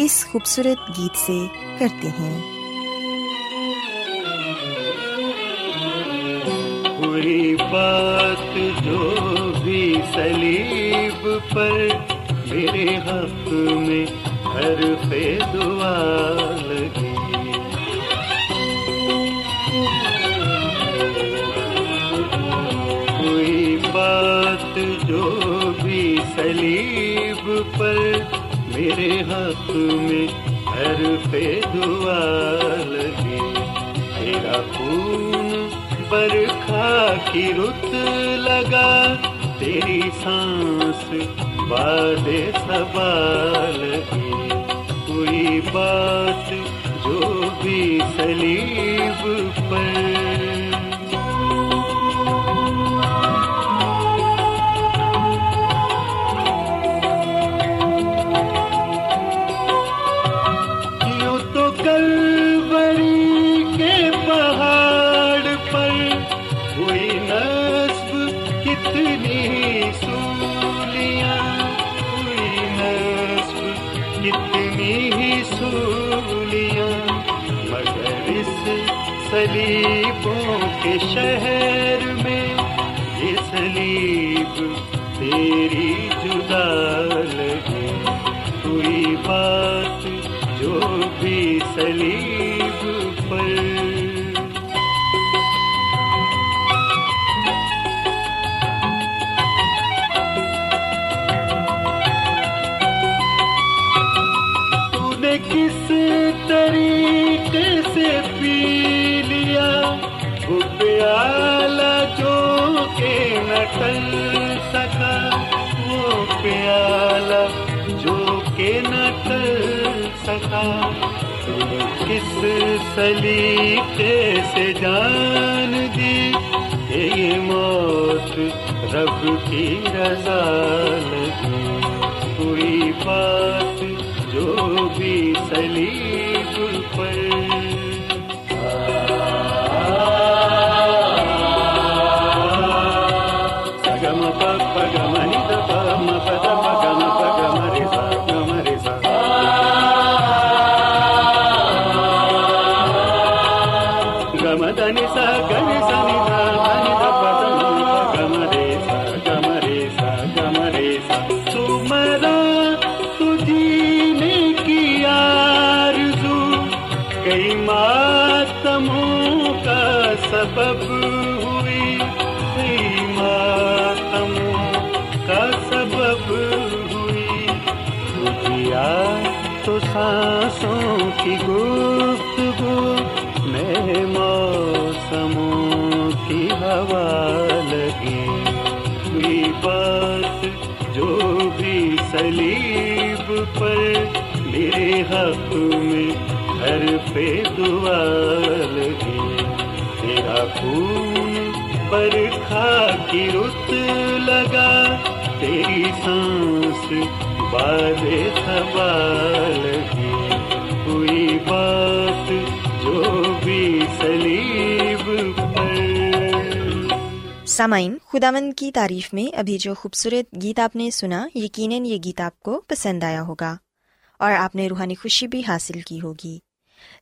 اس خوبصورت گیت سے کرتے ہیں۔ پوری بات جو بھی سلیب پر میرے حق میں ہر دعا لگی کوئی بات جو بھی سلیب پر میرے حق میں ہر پہ دعا لگی تیرا خون برکھا کی رت لگا، تیری سانس باد سوال کی کوئی بات جو بھی سلیب پر سلیبوں کے شہر میں یہ سلیب تیری جدا لگے۔ کوئی بات جو بھی سلیب سلیقے سے جان دی کہ یہ موت رب کی رضا لگی۔ ہوا لگی کوئی بات جو بھی سلیب پر میرے حق میں ہر پہ دعا لگی تیرا خون برکھا کی رت لگا، تیری سانس باد سوال سامعین، خداوند کی تعریف میں ابھی جو خوبصورت گیت آپ نے سنا، یقیناً یہ گیت آپ کو پسند آیا ہوگا اور آپ نے روحانی خوشی بھی حاصل کی ہوگی۔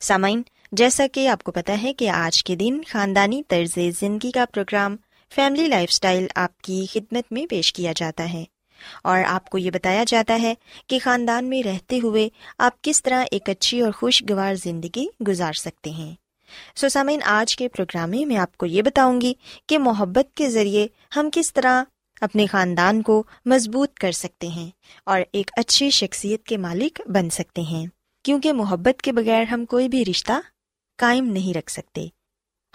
سامعین، جیسا کہ آپ کو پتا ہے کہ آج کے دن خاندانی طرز زندگی کا پروگرام فیملی لائف سٹائل آپ کی خدمت میں پیش کیا جاتا ہے اور آپ کو یہ بتایا جاتا ہے کہ خاندان میں رہتے ہوئے آپ کس طرح ایک اچھی اور خوشگوار زندگی گزار سکتے ہیں۔ سو سامعین، آج کے پروگرام میں میں آپ کو یہ بتاؤں گی کہ محبت کے ذریعے ہم کس طرح اپنے خاندان کو مضبوط کر سکتے ہیں اور ایک اچھی شخصیت کے مالک بن سکتے ہیں۔ کیونکہ محبت کے بغیر ہم کوئی بھی رشتہ قائم نہیں رکھ سکتے۔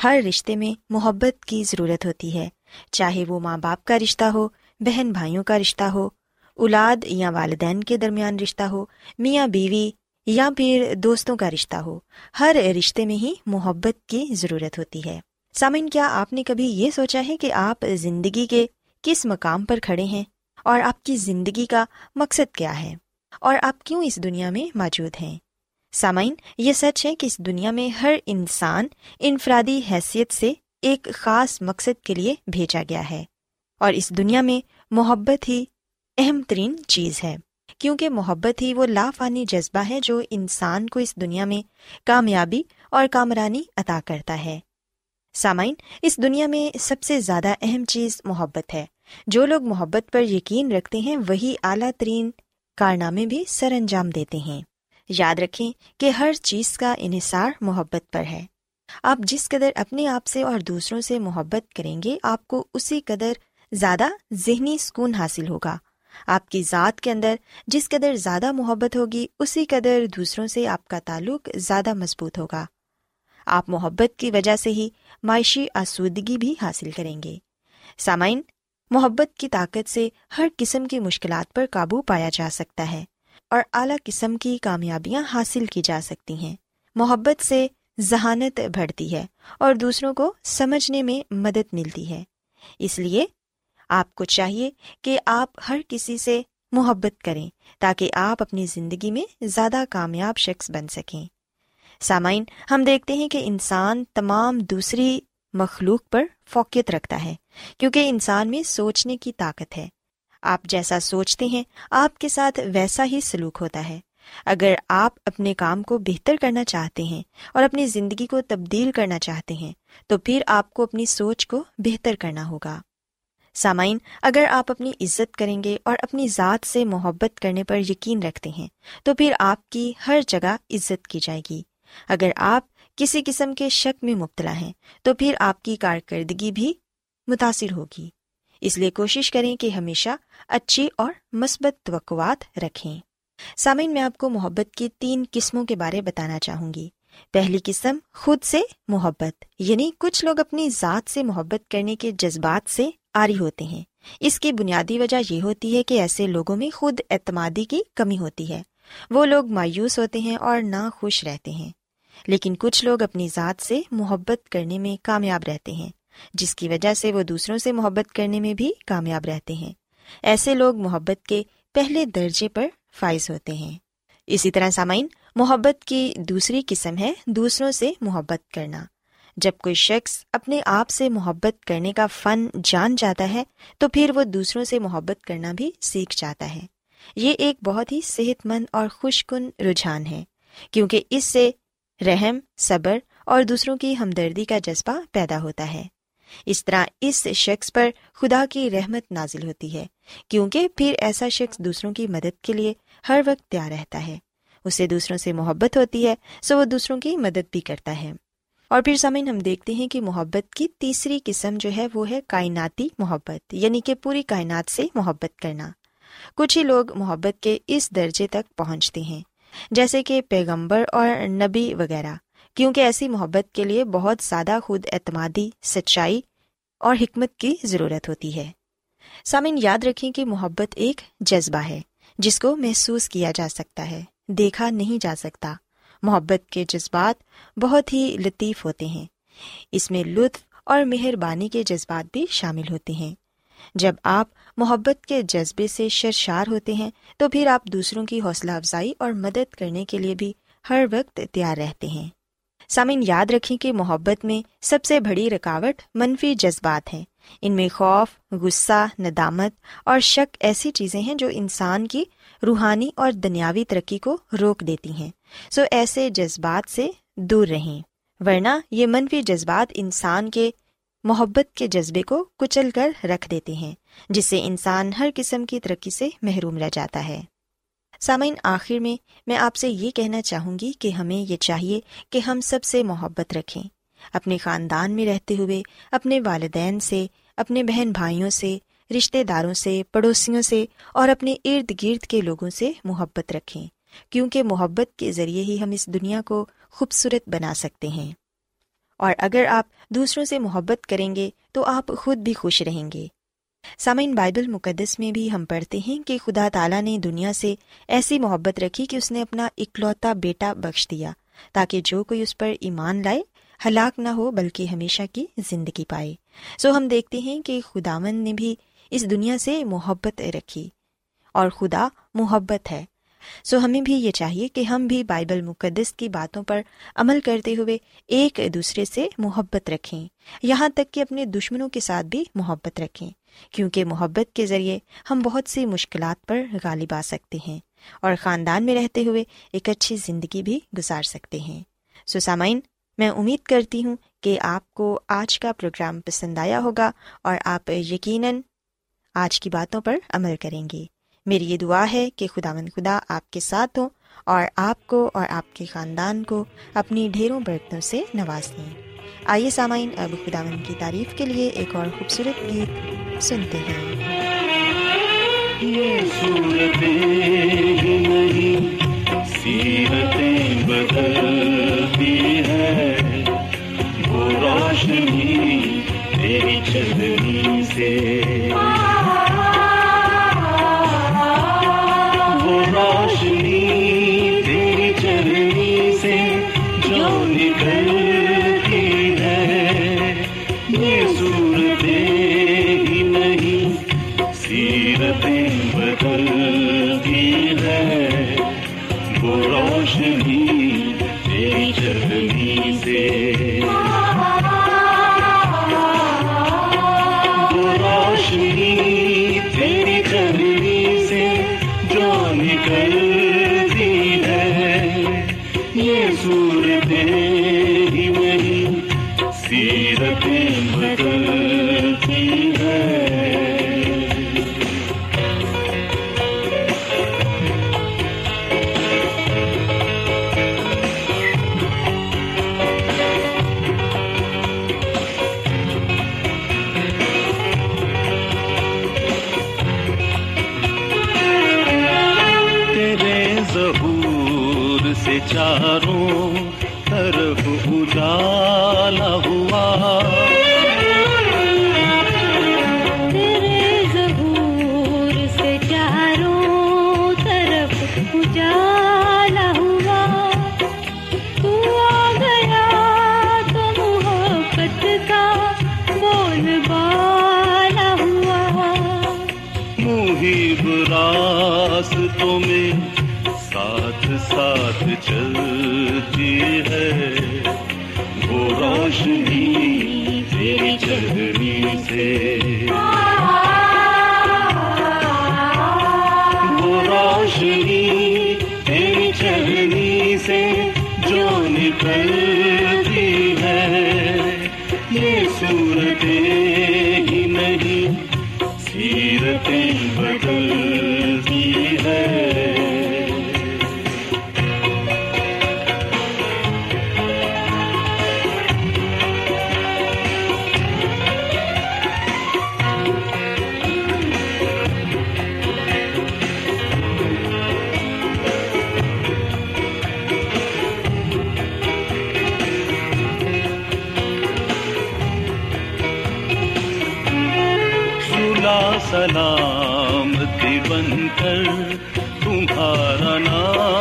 ہر رشتے میں محبت کی ضرورت ہوتی ہے، چاہے وہ ماں باپ کا رشتہ ہو بہن بھائیوں کا رشتہ ہو، اولاد یا والدین کے درمیان رشتہ ہو میاں بیوی یا پھر دوستوں کا رشتہ ہو، ہر رشتے میں ہی محبت کی ضرورت ہوتی ہے۔ سامن کیا آپ نے کبھی یہ سوچا ہے کہ آپ زندگی کے کس مقام پر کھڑے ہیں؟ اور آپ کی زندگی کا مقصد کیا ہے؟ اور آپ کیوں اس دنیا میں موجود ہیں؟ سامعین، یہ سچ ہے کہ اس دنیا میں ہر انسان انفرادی حیثیت سے ایک خاص مقصد کے لیے بھیجا گیا ہے۔ اور اس دنیا میں محبت ہی اہم ترین چیز ہے۔ کیونکہ محبت ہی وہ لافانی جذبہ ہے جو انسان کو اس دنیا میں کامیابی اور کامرانی عطا کرتا ہے۔ سامعین، اس دنیا میں سب سے زیادہ اہم چیز محبت ہے۔ جو لوگ محبت پر یقین رکھتے ہیں، وہی اعلیٰ ترین کارنامے بھی سر انجام دیتے ہیں۔ یاد رکھیں کہ ہر چیز کا انحصار محبت پر ہے۔ آپ جس قدر اپنے آپ سے اور دوسروں سے محبت کریں گے، آپ کو اسی قدر زیادہ ذہنی سکون حاصل ہوگا۔ آپ کی ذات کے اندر جس قدر زیادہ محبت ہوگی، اسی قدر دوسروں سے آپ کا تعلق زیادہ مضبوط ہوگا۔ آپ محبت کی وجہ سے ہی معاشی آسودگی بھی حاصل کریں گے۔ سامعین، محبت کی طاقت سے ہر قسم کی مشکلات پر قابو پایا جا سکتا ہے اور اعلیٰ قسم کی کامیابیاں حاصل کی جا سکتی ہیں۔ محبت سے ذہانت بڑھتی ہے اور دوسروں کو سمجھنے میں مدد ملتی ہے۔ اس لیے آپ کو چاہیے کہ آپ ہر کسی سے محبت کریں تاکہ آپ اپنی زندگی میں زیادہ کامیاب شخص بن سکیں۔ سامعین، ہم دیکھتے ہیں کہ انسان تمام دوسری مخلوق پر فوقیت رکھتا ہے، کیونکہ انسان میں سوچنے کی طاقت ہے۔ آپ جیسا سوچتے ہیں، آپ کے ساتھ ویسا ہی سلوک ہوتا ہے۔ اگر آپ اپنے کام کو بہتر کرنا چاہتے ہیں اور اپنی زندگی کو تبدیل کرنا چاہتے ہیں، تو پھر آپ کو اپنی سوچ کو بہتر کرنا ہوگا۔ سامعین، اگر آپ اپنی عزت کریں گے اور اپنی ذات سے محبت کرنے پر یقین رکھتے ہیں، تو پھر آپ کی ہر جگہ عزت کی جائے گی۔ اگر آپ کسی قسم کے شک میں مبتلا ہیں، تو پھر آپ کی کارکردگی بھی متاثر ہوگی۔ اس لیے کوشش کریں کہ ہمیشہ اچھی اور مثبت توقعات رکھیں۔ سامعین، میں آپ کو محبت کی تین قسموں کے بارے بتانا چاہوں گی۔ پہلی قسم، خود سے محبت یعنی کچھ لوگ اپنی ذات سے محبت کرنے کے جذبات سے آری ہوتے ہیں۔ اس کی بنیادی وجہ یہ ہوتی ہے کہ ایسے لوگوں میں خود اعتمادی کی کمی ہوتی ہے۔ وہ لوگ مایوس ہوتے ہیں اور نہ خوش رہتے ہیں۔ لیکن کچھ لوگ اپنی ذات سے محبت کرنے میں کامیاب رہتے ہیں، جس کی وجہ سے وہ دوسروں سے محبت کرنے میں بھی کامیاب رہتے ہیں۔ ایسے لوگ محبت کے پہلے درجے پر فائز ہوتے ہیں۔ اسی طرح سامعین، محبت کی دوسری قسم ہے دوسروں سے محبت کرنا۔ جب کوئی شخص اپنے آپ سے محبت کرنے کا فن جان جاتا ہے، تو پھر وہ دوسروں سے محبت کرنا بھی سیکھ جاتا ہے۔ یہ ایک بہت ہی صحت مند اور خوش کن رجحان ہے، کیونکہ اس سے رحم، صبر اور دوسروں کی ہمدردی کا جذبہ پیدا ہوتا ہے۔ اس طرح اس شخص پر خدا کی رحمت نازل ہوتی ہے، کیونکہ پھر ایسا شخص دوسروں کی مدد کے لیے ہر وقت تیار رہتا ہے۔ اسے دوسروں سے محبت ہوتی ہے، سو وہ دوسروں کی مدد بھی کرتا ہے۔ اور پھر سمن ہم دیکھتے ہیں کہ محبت کی تیسری قسم جو ہے وہ ہے کائناتی محبت یعنی کہ پوری کائنات سے محبت کرنا۔ کچھ ہی لوگ محبت کے اس درجے تک پہنچتے ہیں، جیسے کہ پیغمبر اور نبی وغیرہ، کیونکہ ایسی محبت کے لیے بہت زیادہ خود اعتمادی، سچائی اور حکمت کی ضرورت ہوتی ہے۔ سامن یاد رکھیں کہ محبت ایک جذبہ ہے، جس کو محسوس کیا جا سکتا ہے، دیکھا نہیں جا سکتا۔ محبت کے جذبات بہت ہی لطیف ہوتے ہیں۔ اس میں لطف اور مہربانی کے جذبات بھی شامل ہوتے ہیں۔ جب آپ محبت کے جذبے سے شرشار ہوتے ہیں، تو پھر آپ دوسروں کی حوصلہ افزائی اور مدد کرنے کے لیے بھی ہر وقت تیار رہتے ہیں۔ سامن یاد رکھیں کہ محبت میں سب سے بڑی رکاوٹ منفی جذبات ہیں۔ ان میں خوف، غصہ، ندامت اور شک ایسی چیزیں ہیں جو انسان کی روحانی اور دنیاوی ترقی کو روک دیتی ہیں۔ سو ایسے جذبات سے دور رہیں، ورنہ یہ منفی جذبات انسان کے محبت کے جذبے کو کچل کر رکھ دیتے ہیں، جس سے انسان ہر قسم کی ترقی سے محروم رہ جاتا ہے۔ سامعین، آخر میں میں آپ سے یہ کہنا چاہوں گی کہ ہمیں یہ چاہیے کہ ہم سب سے محبت رکھیں۔ اپنے خاندان میں رہتے ہوئے، اپنے والدین سے، اپنے بہن بھائیوں سے رشتے داروں سے، پڑوسیوں سے اور اپنے ارد گرد کے لوگوں سے محبت رکھیں، کیونکہ محبت کے ذریعے ہی ہم اس دنیا کو خوبصورت بنا سکتے ہیں۔ اور اگر آپ دوسروں سے محبت کریں گے، تو آپ خود بھی خوش رہیں گے۔ سامعین، بائبل مقدس میں بھی ہم پڑھتے ہیں کہ خدا تعالیٰ نے دنیا سے ایسی محبت رکھی کہ اس نے اپنا اکلوتا بیٹا بخش دیا، تاکہ جو کوئی اس پر ایمان لائے ہلاک نہ ہو بلکہ ہمیشہ کی زندگی پائے۔ سو ہم دیکھتے ہیں کہ خداون نے بھی اس دنیا سے محبت رکھی اور خدا محبت ہے۔ سو ہمیں بھی یہ چاہیے کہ ہم بھی بائبل مقدس کی باتوں پر عمل کرتے ہوئے ایک دوسرے سے محبت رکھیں۔ یہاں تک کہ اپنے دشمنوں کے ساتھ بھی محبت رکھیں۔ کیونکہ محبت کے ذریعے ہم بہت سی مشکلات پر غالب آ سکتے ہیں اور خاندان میں رہتے ہوئے ایک اچھی زندگی بھی گزار سکتے ہیں۔ سو سامعین میں امید کرتی ہوں کہ آپ کو آج کا پروگرام پسند آیا ہوگا اور آپ یقیناً آج کی باتوں پر عمل کریں گے۔ میری یہ دعا ہے کہ خدا مند خدا آپ کے ساتھ ہوں اور آپ کو اور آپ کے خاندان کو اپنی ڈھیروں برتنوں سے نواز دیں۔ آئیے سامعین، اب خدا مند کی تعریف کے لیے ایک اور خوبصورت گیت سنتے ہیں۔ یہ نہیں، سیرتیں بدلتی ہے روشنی تیری چلنی سے صورتیں ہی نہیں سیرتیں بدلتی ہے۔ محیب راستوں میں ساتھ ساتھ چلتی ہے۔ وہ روشنی تیرے چہرے سے سلامتی بن کر تمہارا نام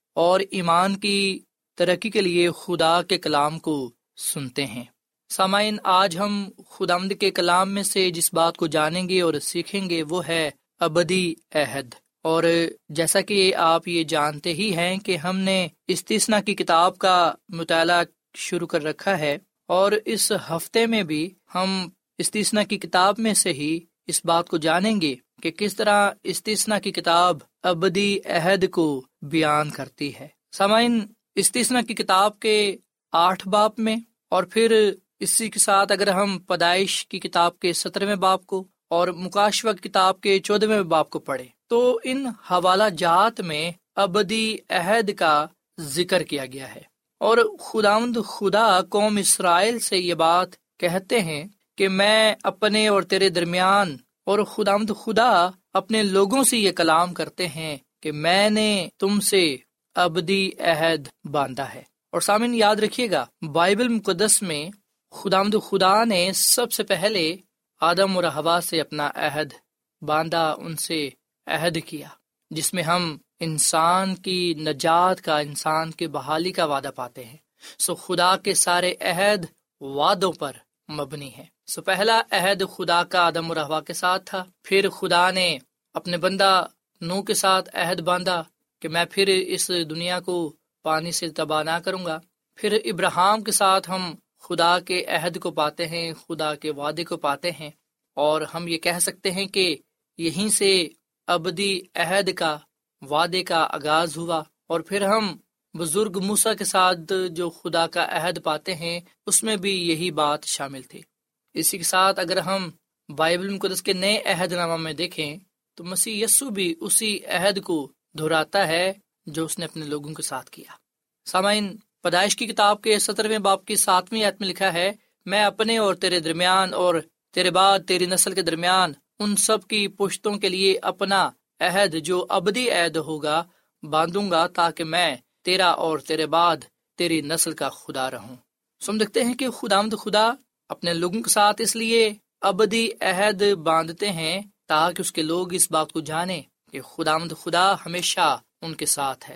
اور ایمان کی ترقی کے لیے خدا کے کلام کو سنتے ہیں۔ سامعین، آج ہم خدامد کے کلام میں سے جس بات کو جانیں گے اور سیکھیں گے وہ ہے ابدی عہد۔ اور جیسا کہ آپ یہ جانتے ہی ہیں کہ ہم نے استثنا کی کتاب کا مطالعہ شروع کر رکھا ہے اور اس ہفتے میں بھی ہم استثنا کی کتاب میں سے ہی اس بات کو جانیں گے کہ کس طرح استثنا کی کتاب ابدی عہد کو بیان کرتی ہے۔ سامعین استثنا کی کتاب کے آٹھ باپ میں اور پھر اسی کے ساتھ اگر ہم پیدائش کی کتاب کے سترویں باپ کو اور مکاشو کتاب کے چودہویں باپ کو پڑھے تو ان حوالہ جات میں ابدی عہد کا ذکر کیا گیا ہے۔ اور خداوند خدا قوم اسرائیل سے یہ بات کہتے ہیں کہ میں اپنے اور تیرے درمیان اور خدا خدا اپنے لوگوں سے یہ کلام کرتے ہیں کہ میں نے تم سے ابدی عہد باندھا ہے۔ اور سامن یاد رکھیے گا، بائبل مقدس میں خدامد خدا نے سب سے پہلے آدم اور ہوا سے اپنا عہد باندھا، ان سے عہد کیا، جس میں ہم انسان کی نجات کا، انسان کی بحالی کا وعدہ پاتے ہیں۔ سو خدا کے سارے عہد وعدوں پر مبنی ہے۔ سو so پہلا عہد خدا کا آدم و رہوا کے ساتھ تھا۔ پھر خدا نے اپنے بندہ نو کے ساتھ عہد باندھا کہ میں پھر اس دنیا کو پانی سے تباہ نہ کروں گا۔ پھر ابراہم کے ساتھ ہم خدا کے عہد کو پاتے ہیں، خدا کے وعدے کو پاتے ہیں۔ اور ہم یہ کہہ سکتے ہیں کہ یہیں سے ابدی عہد کا، وعدے کا آغاز ہوا۔ اور پھر ہم بزرگ موسا کے ساتھ جو خدا کا عہد پاتے ہیں، اس میں بھی یہی بات شامل تھی۔ اسی کے ساتھ اگر ہم بائبل مقدس کے نئے عہد نامہ میں دیکھیں، تو مسیح یسو بھی اسی عہد کو دہراتا ہے جو اس نے اپنے لوگوں کے ساتھ کیا۔ سامعین، پیدائش کی کتاب کے سترویں باپ کی ساتویں عتم لکھا ہے، میں اپنے اور تیرے درمیان اور تیرے بعد تیری نسل کے درمیان ان سب کی پشتوں کے لیے اپنا عہد جو ابدی عہد ہوگا باندھوں گا تاکہ میں تیرا اور تیرے بعد تیری نسل کا خدا رہوں۔ سم دیکھتے ہیں کہ خدا مد خدا اپنے لوگوں کے ساتھ اس لیے ابدی عہد باندھتے ہیں تاکہ اس کے لوگ اس بات کو جانے کہ خدامد خدا ہمیشہ ان کے ساتھ ہے۔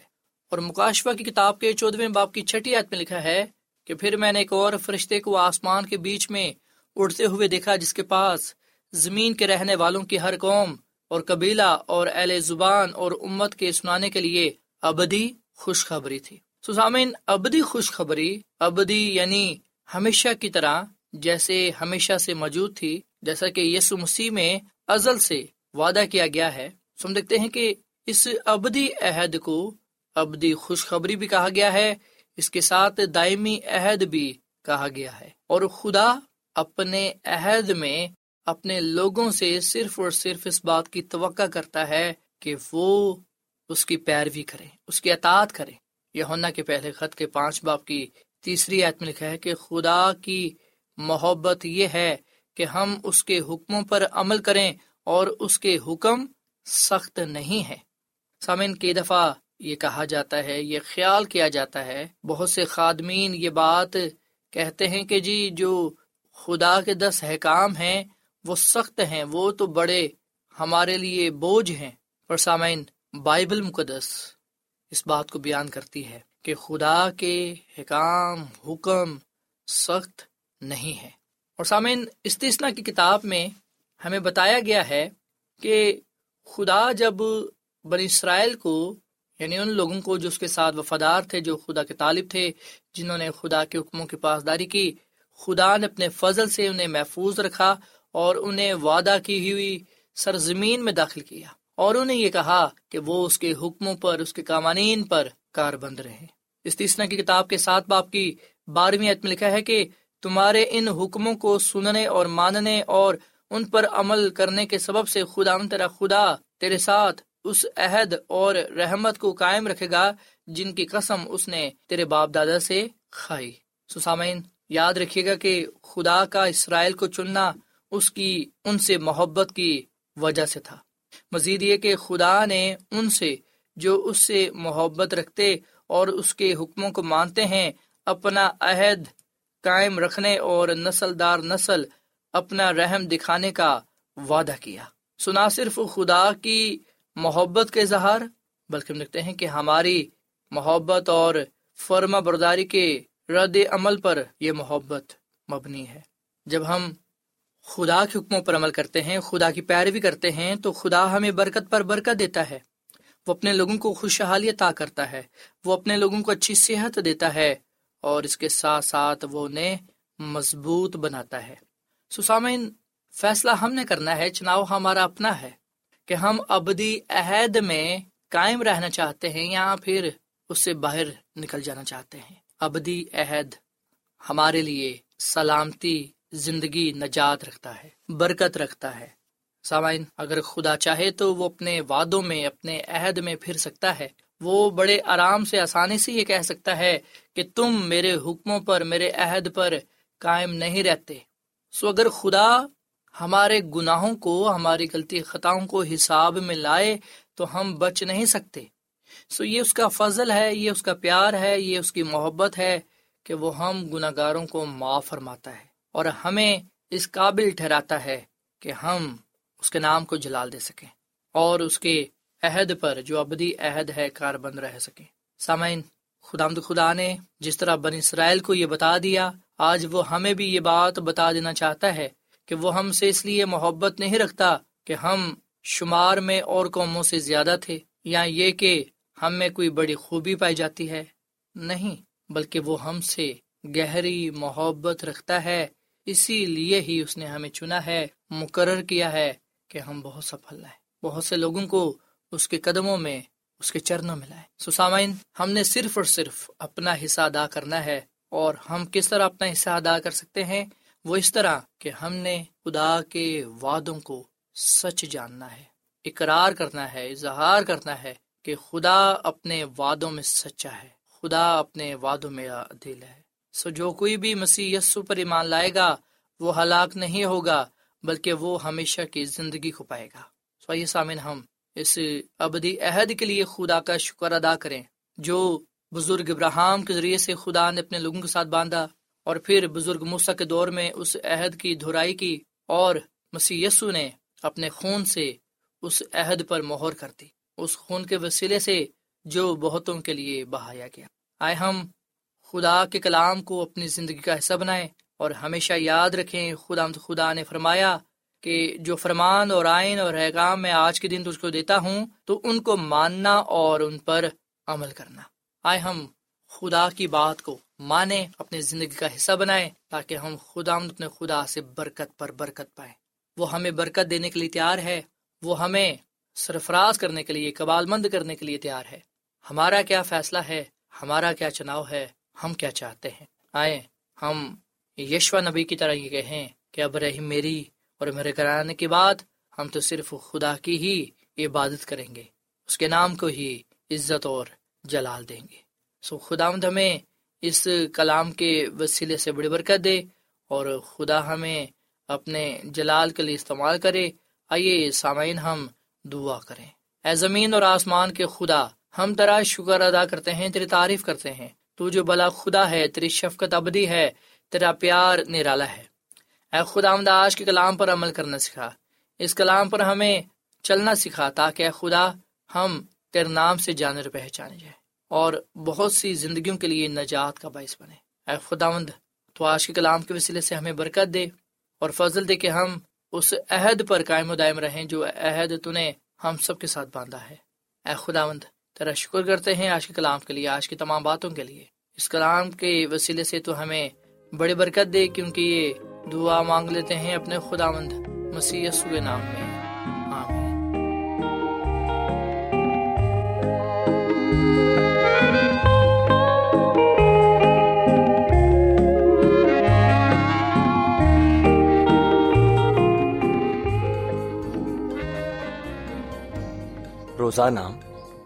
اور مکاشفہ کی کتاب کے چودویں باپ کی چھٹی عید میں لکھا ہے کہ پھر میں نے ایک اور فرشتے کو آسمان کے بیچ میں اڑتے ہوئے دیکھا جس کے پاس زمین کے رہنے والوں کی ہر قوم اور قبیلہ اور اہل زبان اور امت کے سنانے کے لیے ابدی خوشخبری تھی۔ سو سامعین، ابدی خوشخبری، ابدی یعنی ہمیشہ کی طرح جیسے ہمیشہ سے موجود تھی، جیسا کہ یسو مسیح میں ازل سے وعدہ کیا گیا ہے۔ سو ہم دیکھتے ہیں کہ اس ابدی عہد کو ابدی خوشخبری بھی کہا گیا ہے، اس کے ساتھ دائمی عہد بھی کہا گیا ہے۔ اور خدا اپنے عہد میں اپنے لوگوں سے صرف اور صرف اس بات کی توقع کرتا ہے کہ وہ اس کی پیروی کرے اس کی اطاعت کرے یہ کے پہلے خط کے پانچ باپ کی تیسری آیت میں لکھا ہے کہ خدا کی محبت یہ ہے کہ ہم اس کے حکموں پر عمل کریں اور اس کے حکم سخت نہیں ہے سامن کی دفعہ یہ کہا جاتا ہے، یہ خیال کیا جاتا ہے۔ بہت سے خادمین یہ بات کہتے ہیں کہ جی جو خدا کے دس حکام ہیں، وہ سخت ہیں، وہ تو بڑے ہمارے لیے بوجھ ہیں۔ پر سامعین بائبل مقدس اس بات کو بیان کرتی ہے کہ خدا کے حکام، حکم سخت نہیں ہے۔ اور سامعین استثنا کی کتاب میں ہمیں بتایا گیا ہے کہ خدا جب بنی اسرائیل کو یعنی ان لوگوں کو جو اس کے ساتھ وفادار تھے، جو خدا کے طالب تھے، جنہوں نے خدا کے حکموں کی پاسداری کی، خدا نے اپنے فضل سے انہیں محفوظ رکھا اور انہیں وعدہ کی ہوئی سرزمین میں داخل کیا۔ اور انہیں یہ کہا کہ وہ اس کے حکموں پر، اس کے قوانین پر کار بند رہے۔ اس تیسنا کی کتاب کے ساتھ باپ کی بارہویں میں لکھا ہے کہ تمہارے ان حکموں کو سننے اور ماننے اور ان پر عمل کرنے کے سبب سے خدا تیرا خدا تیرے ساتھ اس عہد اور رحمت کو قائم رکھے گا جن کی قسم اس نے تیرے باپ دادا سے کھائی۔ سسامین یاد رکھیے گا کہ خدا کا اسرائیل کو چننا اس کی، ان سے محبت کی وجہ سے تھا۔ مزید یہ کہ خدا نے ان سے جو اس سے محبت رکھتے اور اس کے حکموں کو مانتے ہیں، اپنا عہد قائم رکھنے اور نسل دار نسل اپنا رحم دکھانے کا وعدہ کیا۔ سنا صرف خدا کی محبت کے اظہار، بلکہ ہم لکھتے ہیں کہ ہماری محبت اور فرما برداری کے رد عمل پر یہ محبت مبنی ہے۔ جب ہم خدا کے حکموں پر عمل کرتے ہیں، خدا کی پیروی کرتے ہیں، تو خدا ہمیں برکت پر برکت دیتا ہے۔ وہ اپنے لوگوں کو خوشحالی عطا کرتا ہے، وہ اپنے لوگوں کو اچھی صحت دیتا ہے، اور اس کے ساتھ ساتھ وہ انہیں مضبوط بناتا ہے۔ سسامین فیصلہ ہم نے کرنا ہے، چناؤ ہمارا اپنا ہے کہ ہم ابدی عہد میں قائم رہنا چاہتے ہیں یا پھر اس سے باہر نکل جانا چاہتے ہیں۔ ابدی عہد ہمارے لیے سلامتی زندگی نجات رکھتا ہے، برکت رکھتا ہے۔ سامعین، اگر خدا چاہے تو وہ اپنے وادوں میں، اپنے عہد میں پھر سکتا ہے۔ وہ بڑے آرام سے آسانی سے یہ کہہ سکتا ہے کہ تم میرے حکموں پر، میرے عہد پر قائم نہیں رہتے۔ سو اگر خدا ہمارے گناہوں کو، ہماری غلطی خطاؤں کو حساب میں لائے تو ہم بچ نہیں سکتے۔ سو یہ اس کا فضل ہے، یہ اس کا پیار ہے، یہ اس کی محبت ہے کہ وہ ہم گناہ گاروں کو معاف فرماتا ہے۔ اور ہمیں اس قابل ٹھہراتا ہے کہ ہم اس کے نام کو جلال دے سکیں اور اس کے عہد پر جو ابدی عہد ہے کار بند رہ سکیں۔ سامعین خدا خدا نے جس طرح بن اسرائیل کو یہ بتا دیا، آج وہ ہمیں بھی یہ بات بتا دینا چاہتا ہے کہ وہ ہم سے اس لیے محبت نہیں رکھتا کہ ہم شمار میں اور قوموں سے زیادہ تھے، یا یہ کہ ہم میں کوئی بڑی خوبی پائی جاتی ہے۔ نہیں، بلکہ وہ ہم سے گہری محبت رکھتا ہے اسی لیے ہی اس نے ہمیں چنا ہے، مقرر کیا ہے کہ ہم بہت سفل ہیں۔ بہت سے لوگوں کو اس کے قدموں میں، اس کے چرنوں میں لائے سسامین ہم نے صرف اور صرف اپنا حصہ ادا کرنا ہے اور ہم کس طرح اپنا حصہ ادا کر سکتے ہیں؟ وہ اس طرح کہ ہم نے خدا کے وعدوں کو سچ جاننا ہے، اقرار کرنا ہے، اظہار کرنا ہے کہ خدا اپنے وعدوں میں سچا ہے۔ خدا اپنے وعدوں میں دل ہے۔ سو جو کوئی بھی مسیح یسو پر ایمان لائے گا، وہ ہلاک نہیں ہوگا، بلکہ وہ ہمیشہ کی زندگی کو پائے گا۔ سو یہ سامن ہم اس ابدی عہد کے لیے خدا کا شکر ادا کریں۔ جو بزرگ ابراہم کے ذریعے سے خدا نے اپنے لوگوں کے ساتھ باندھا اور پھر بزرگ موسا کے دور میں اس عہد کی دھرائی کی اور مسی یسو نے اپنے خون سے اس عہد پر مہر کر دی۔ اس خون کے وسیلے سے جو بہتوں کے لیے بہایا گیا۔ آئے ہم خدا کے کلام کو اپنی زندگی کا حصہ بنائیں اور ہمیشہ یاد رکھیں خدا خدا نے فرمایا کہ جو فرمان اور آئین اور احکام میں آج کے دن تجھ کو دیتا ہوں، تو ان کو ماننا اور ان پر عمل کرنا۔ آئے ہم خدا کی بات کو مانے اپنی زندگی کا حصہ بنائیں تاکہ ہم خدا اپنے خدا سے برکت پر برکت پائیں۔ وہ ہمیں برکت دینے کے لیے تیار ہے، وہ ہمیں سرفراز کرنے کے لیے قبال مند کرنے کے لیے تیار ہے۔ ہمارا کیا فیصلہ ہے؟ ہمارا کیا چناؤ ہے؟ ہم کیا چاہتے ہیں؟ آئے ہم یشوا نبی کی طرح یہ کہیں کہ اب رحیم میری اور میرے کرانے کے بعد ہم تو صرف خدا کی ہی عبادت کریں گے۔ اس کے نام کو ہی عزت اور جلال دیں گے۔ سو خدا مد ہمیں اس کلام کے وسیلے سے بڑی برکت دے اور خدا ہمیں اپنے جلال کے لیے استعمال کرے۔ آئیے سامعین، ہم دعا کریں۔ اے زمین اور آسمان کے خدا، ہم تیرا شکر ادا کرتے ہیں، تیری تعریف کرتے ہیں۔ تو جو بلا خدا ہے، تیری شفقت ابدی ہے، تیرا پیار نرالا ہے۔ اے خدا آج کے کلام پر عمل کرنا سکھا۔ اس کلام پر ہمیں چلنا سکھا تاکہ اے خدا ہم تیرے نام سے جانے اور پہچانے جائے اور بہت سی زندگیوں کے لیے نجات کا باعث بنے اے خداوند تو آج کے کلام کے وسیلے سے ہمیں برکت دے اور فضل دے کہ ہم اس عہد پر قائم و دائم رہیں جو عہد تو نے ہم سب کے ساتھ باندھا ہے۔ اے خداوند تیرا شکر کرتے ہیں آج کے کلام کے لیے، آج کی تمام باتوں کے لیے۔ اس کلام کے وسیلے سے تو ہمیں بڑی برکت دے کیونکہ یہ دعا مانگ لیتے ہیں اپنے خداوند مسیح کے نام میں۔ روزانہ